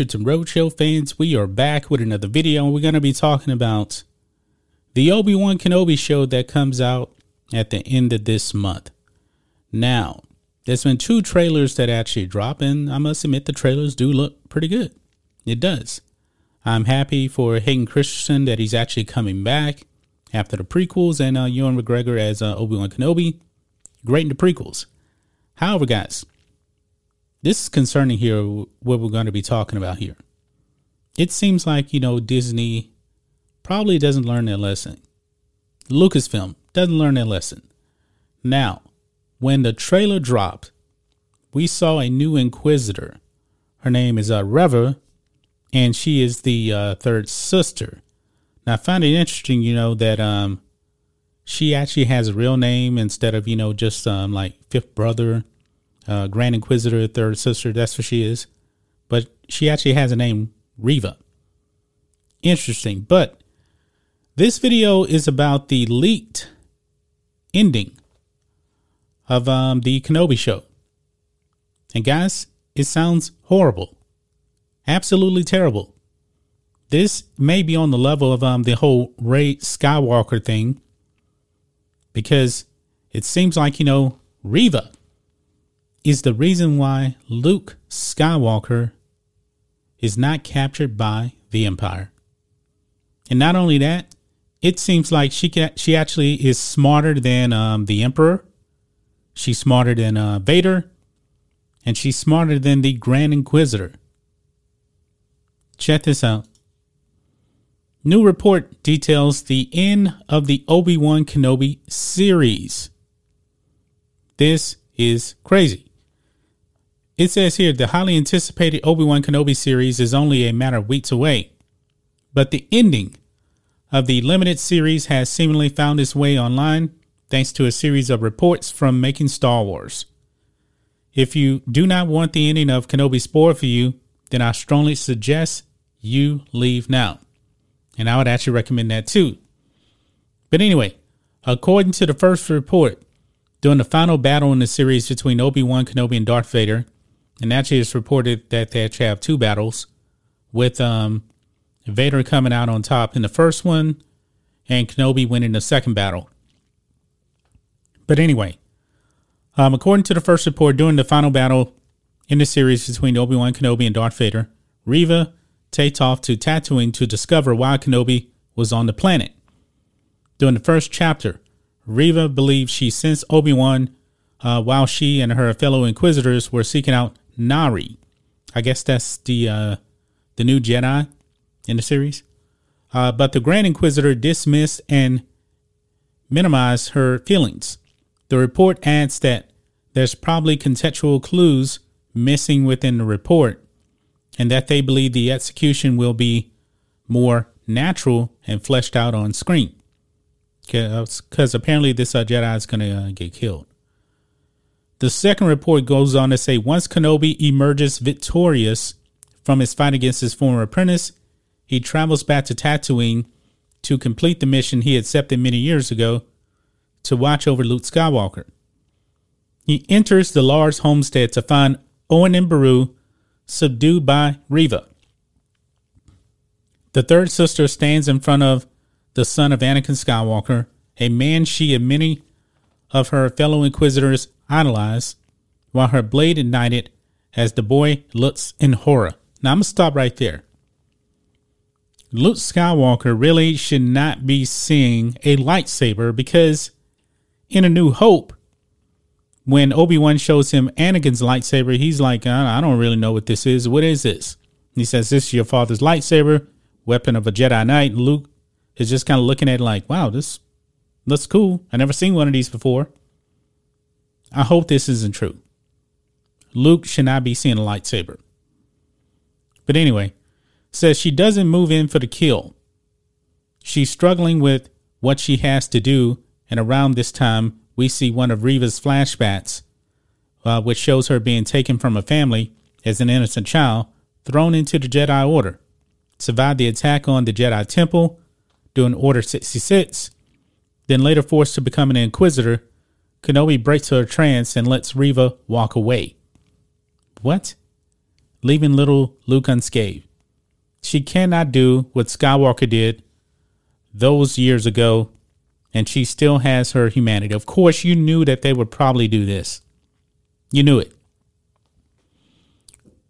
And Roadshow fans, we are back with another video, and we're going to be talking about the Obi Wan Kenobi show that comes out at the end of this month. Now, there's been two trailers that actually drop, and I must admit the trailers do look pretty good. It does. I'm happy for Hayden Christensen that he's actually coming back after the prequels, and uh, Ewan McGregor as uh, Obi Wan Kenobi. Great in the prequels. However, guys, this is concerning here what we're going to be talking about here. It seems like, you know, Disney probably doesn't learn their lesson. Lucasfilm doesn't learn their lesson. Now, when the trailer dropped, we saw a new Inquisitor. Her name is uh, Reva, and she is the uh, third sister. Now, I find it interesting, you know, that um, she actually has a real name instead of, you know, just um, like fifth brother uh, Grand Inquisitor, third sister. That's what she is. But she actually has a name, Reva. Interesting. But this video is about the leaked ending of um, the Kenobi show. And guys, it sounds horrible. Absolutely terrible. This may be on the level of um, the whole Rey Skywalker thing because it seems like, you know, Reva is the reason why Luke Skywalker is not captured by the Empire. And not only that, it seems like she can, she actually is smarter than um, the Emperor. She's smarter than uh, Vader, and she's smarter than the Grand Inquisitor. Check this out. New report details the end of the Obi Wan Kenobi series. This is crazy. It says here the highly anticipated Obi Wan Kenobi series is only a matter of weeks away, but the ending of the limited series has seemingly found its way online thanks to a series of reports from Making Star Wars. If you do not want the ending of Kenobi spoiled for you, then I strongly suggest you leave now. And I would actually recommend that too. But anyway, according to the first report, during the final battle in the series between Obi Wan Kenobi and Darth Vader, and actually it's reported that they actually have two battles with um, Vader coming out on top in the first one and Kenobi winning the second battle. But anyway, um, according to the first report, during the final battle in the series between Obi Wan Kenobi and Darth Vader, Reva takes off to Tatooine to discover why Kenobi was on the planet. During the first chapter, Reva believes she sensed Obi Wan uh, while she and her fellow Inquisitors were seeking out Nari. I guess that's the uh, the new Jedi in the series. Uh, but the Grand Inquisitor dismissed and minimized her feelings. The report adds that there's probably contextual clues missing within the report, and that they believe the execution will be more natural and fleshed out on screen. Because apparently this uh, Jedi is going to uh, get killed. The second report goes on to say once Kenobi emerges victorious from his fight against his former apprentice, he travels back to Tatooine to complete the mission he accepted many years ago to watch over Luke Skywalker. He enters the Lars homestead to find Owen and Beru subdued by Reva. The third sister stands in front of the son of Anakin Skywalker, a man she and many of her fellow Inquisitors idolized, while her blade ignited as the boy looks in horror. Now I'm gonna stop right there. Luke Skywalker really should not be seeing a lightsaber because in A New Hope, when Obi Wan shows him Anakin's lightsaber, he's like, uh, I don't really know what this is. What is this? He says, This is your father's lightsaber. weapon of a Jedi Knight. Luke is just kind of looking at it like, wow, this looks cool. I never seen one of these before. I hope this isn't true. Luke should not be seeing a lightsaber. But anyway, says she doesn't move in for the kill. She's struggling with what she has to do, and around this time, we see one of Reva's flashbacks, uh, which shows her being taken from a family as an innocent child, thrown into the Jedi Order, survived the attack on the Jedi Temple during Order 66, then later forced to become an Inquisitor. Kenobi breaks her trance and lets Reva walk away. What? Leaving little Luke unscathed. She cannot do what Skywalker did those years ago, and she still has her humanity. Of course, you knew that they would probably do this. You knew it.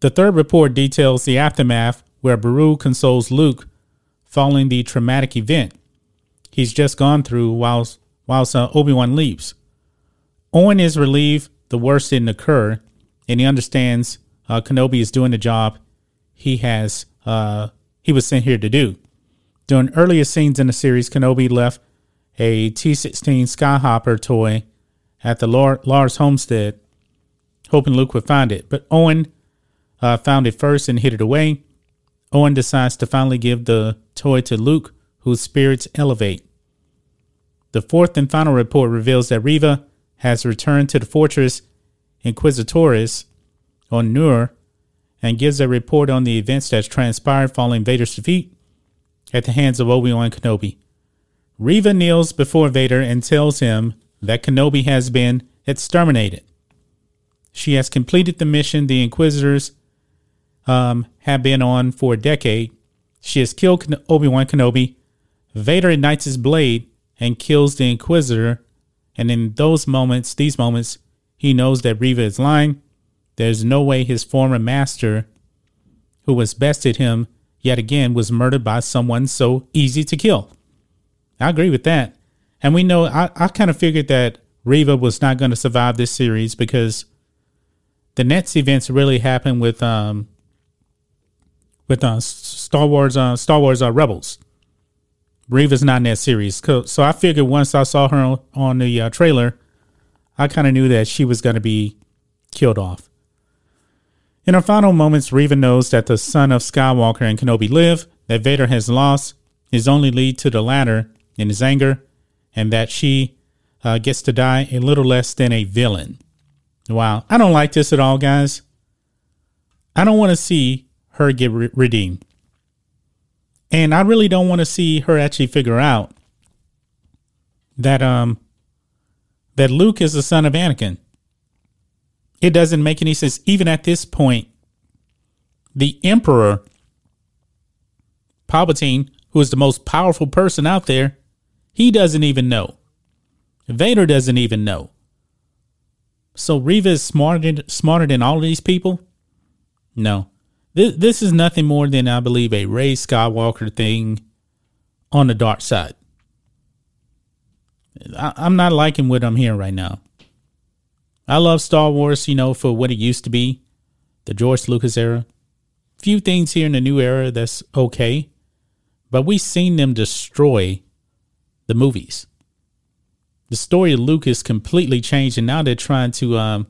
The third report details the aftermath where Beru consoles Luke following the traumatic event he's just gone through whilst, whilst uh, Obi-Wan leaves. Owen is relieved the worst didn't occur, and he understands uh, Kenobi is doing the job he has uh, he was sent here to do. During earlier scenes in the series, Kenobi left a T-16 Skyhopper toy at the Lars homestead, hoping Luke would find it. But Owen uh, found it first and hid it away. Owen decides to finally give the toy to Luke, whose spirits elevate. The fourth and final report reveals that Reva has returned to the fortress Inquisitorius on Nur and gives a report on the events that transpired following Vader's defeat at the hands of Obi Wan Kenobi. Reva kneels before Vader and tells him that Kenobi has been exterminated. She has completed the mission the Inquisitors um, have been on for a decade. She has killed Obi Wan Kenobi. Vader ignites his blade and kills the Inquisitor. And in those moments, these moments, he knows that Reva is lying there's no way his former master, who has bested him yet again, was murdered by someone so easy to kill. I agree with that. And we know, I, I kind of figured that Reva was not going to survive this series because the next events really happened with um with uh, Star Wars uh, Star Wars uh, Rebels. Reva's not in that series, so I figured once I saw her on, on the uh, trailer, I kind of knew that she was going to be killed off. In her final moments, Reva knows that the son of Skywalker and Kenobi live, that Vader has lost his only lead to the latter in his anger, and that she uh, gets to die a little less than a villain. Wow, I don't like this at all, guys. I don't want to see her get re- redeemed. And I really don't want to see her actually figure out that um that Luke is the son of Anakin. It doesn't make any sense. Even at this point, the Emperor Palpatine, who is the most powerful person out there, he doesn't even know. Vader doesn't even know. So Reva is smarter than, smarter than all of these people? No. This, this is nothing more than, I believe, a Rey Skywalker thing on the dark side. I, I'm not liking what I'm hearing right now. I love Star Wars, you know, for what it used to be, the George Lucas era. Few things here in the new era that's okay, but we've seen them destroy the movies. The story of Lucas completely changed, and now they're trying to um,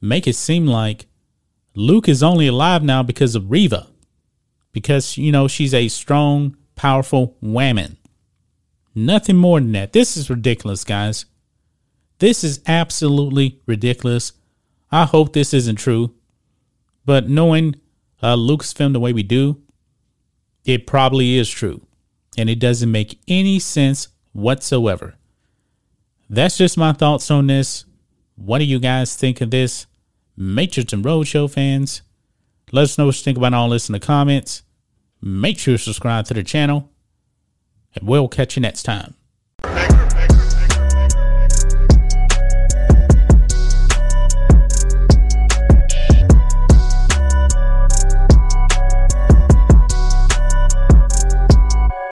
make it seem like Luke is only alive now because of Reva, because you know she's a strong, powerful woman. Nothing more than that. This is ridiculous, guys. This is absolutely ridiculous. I hope this isn't true. But knowing uh, Lucasfilm the way we do, it probably is true. And it doesn't make any sense whatsoever. That's just my thoughts on this. What do you guys think of this? Matrix and Roadshow fans, let us know what you think about all this in the comments. Make sure to subscribe to the channel, and we'll catch you next time.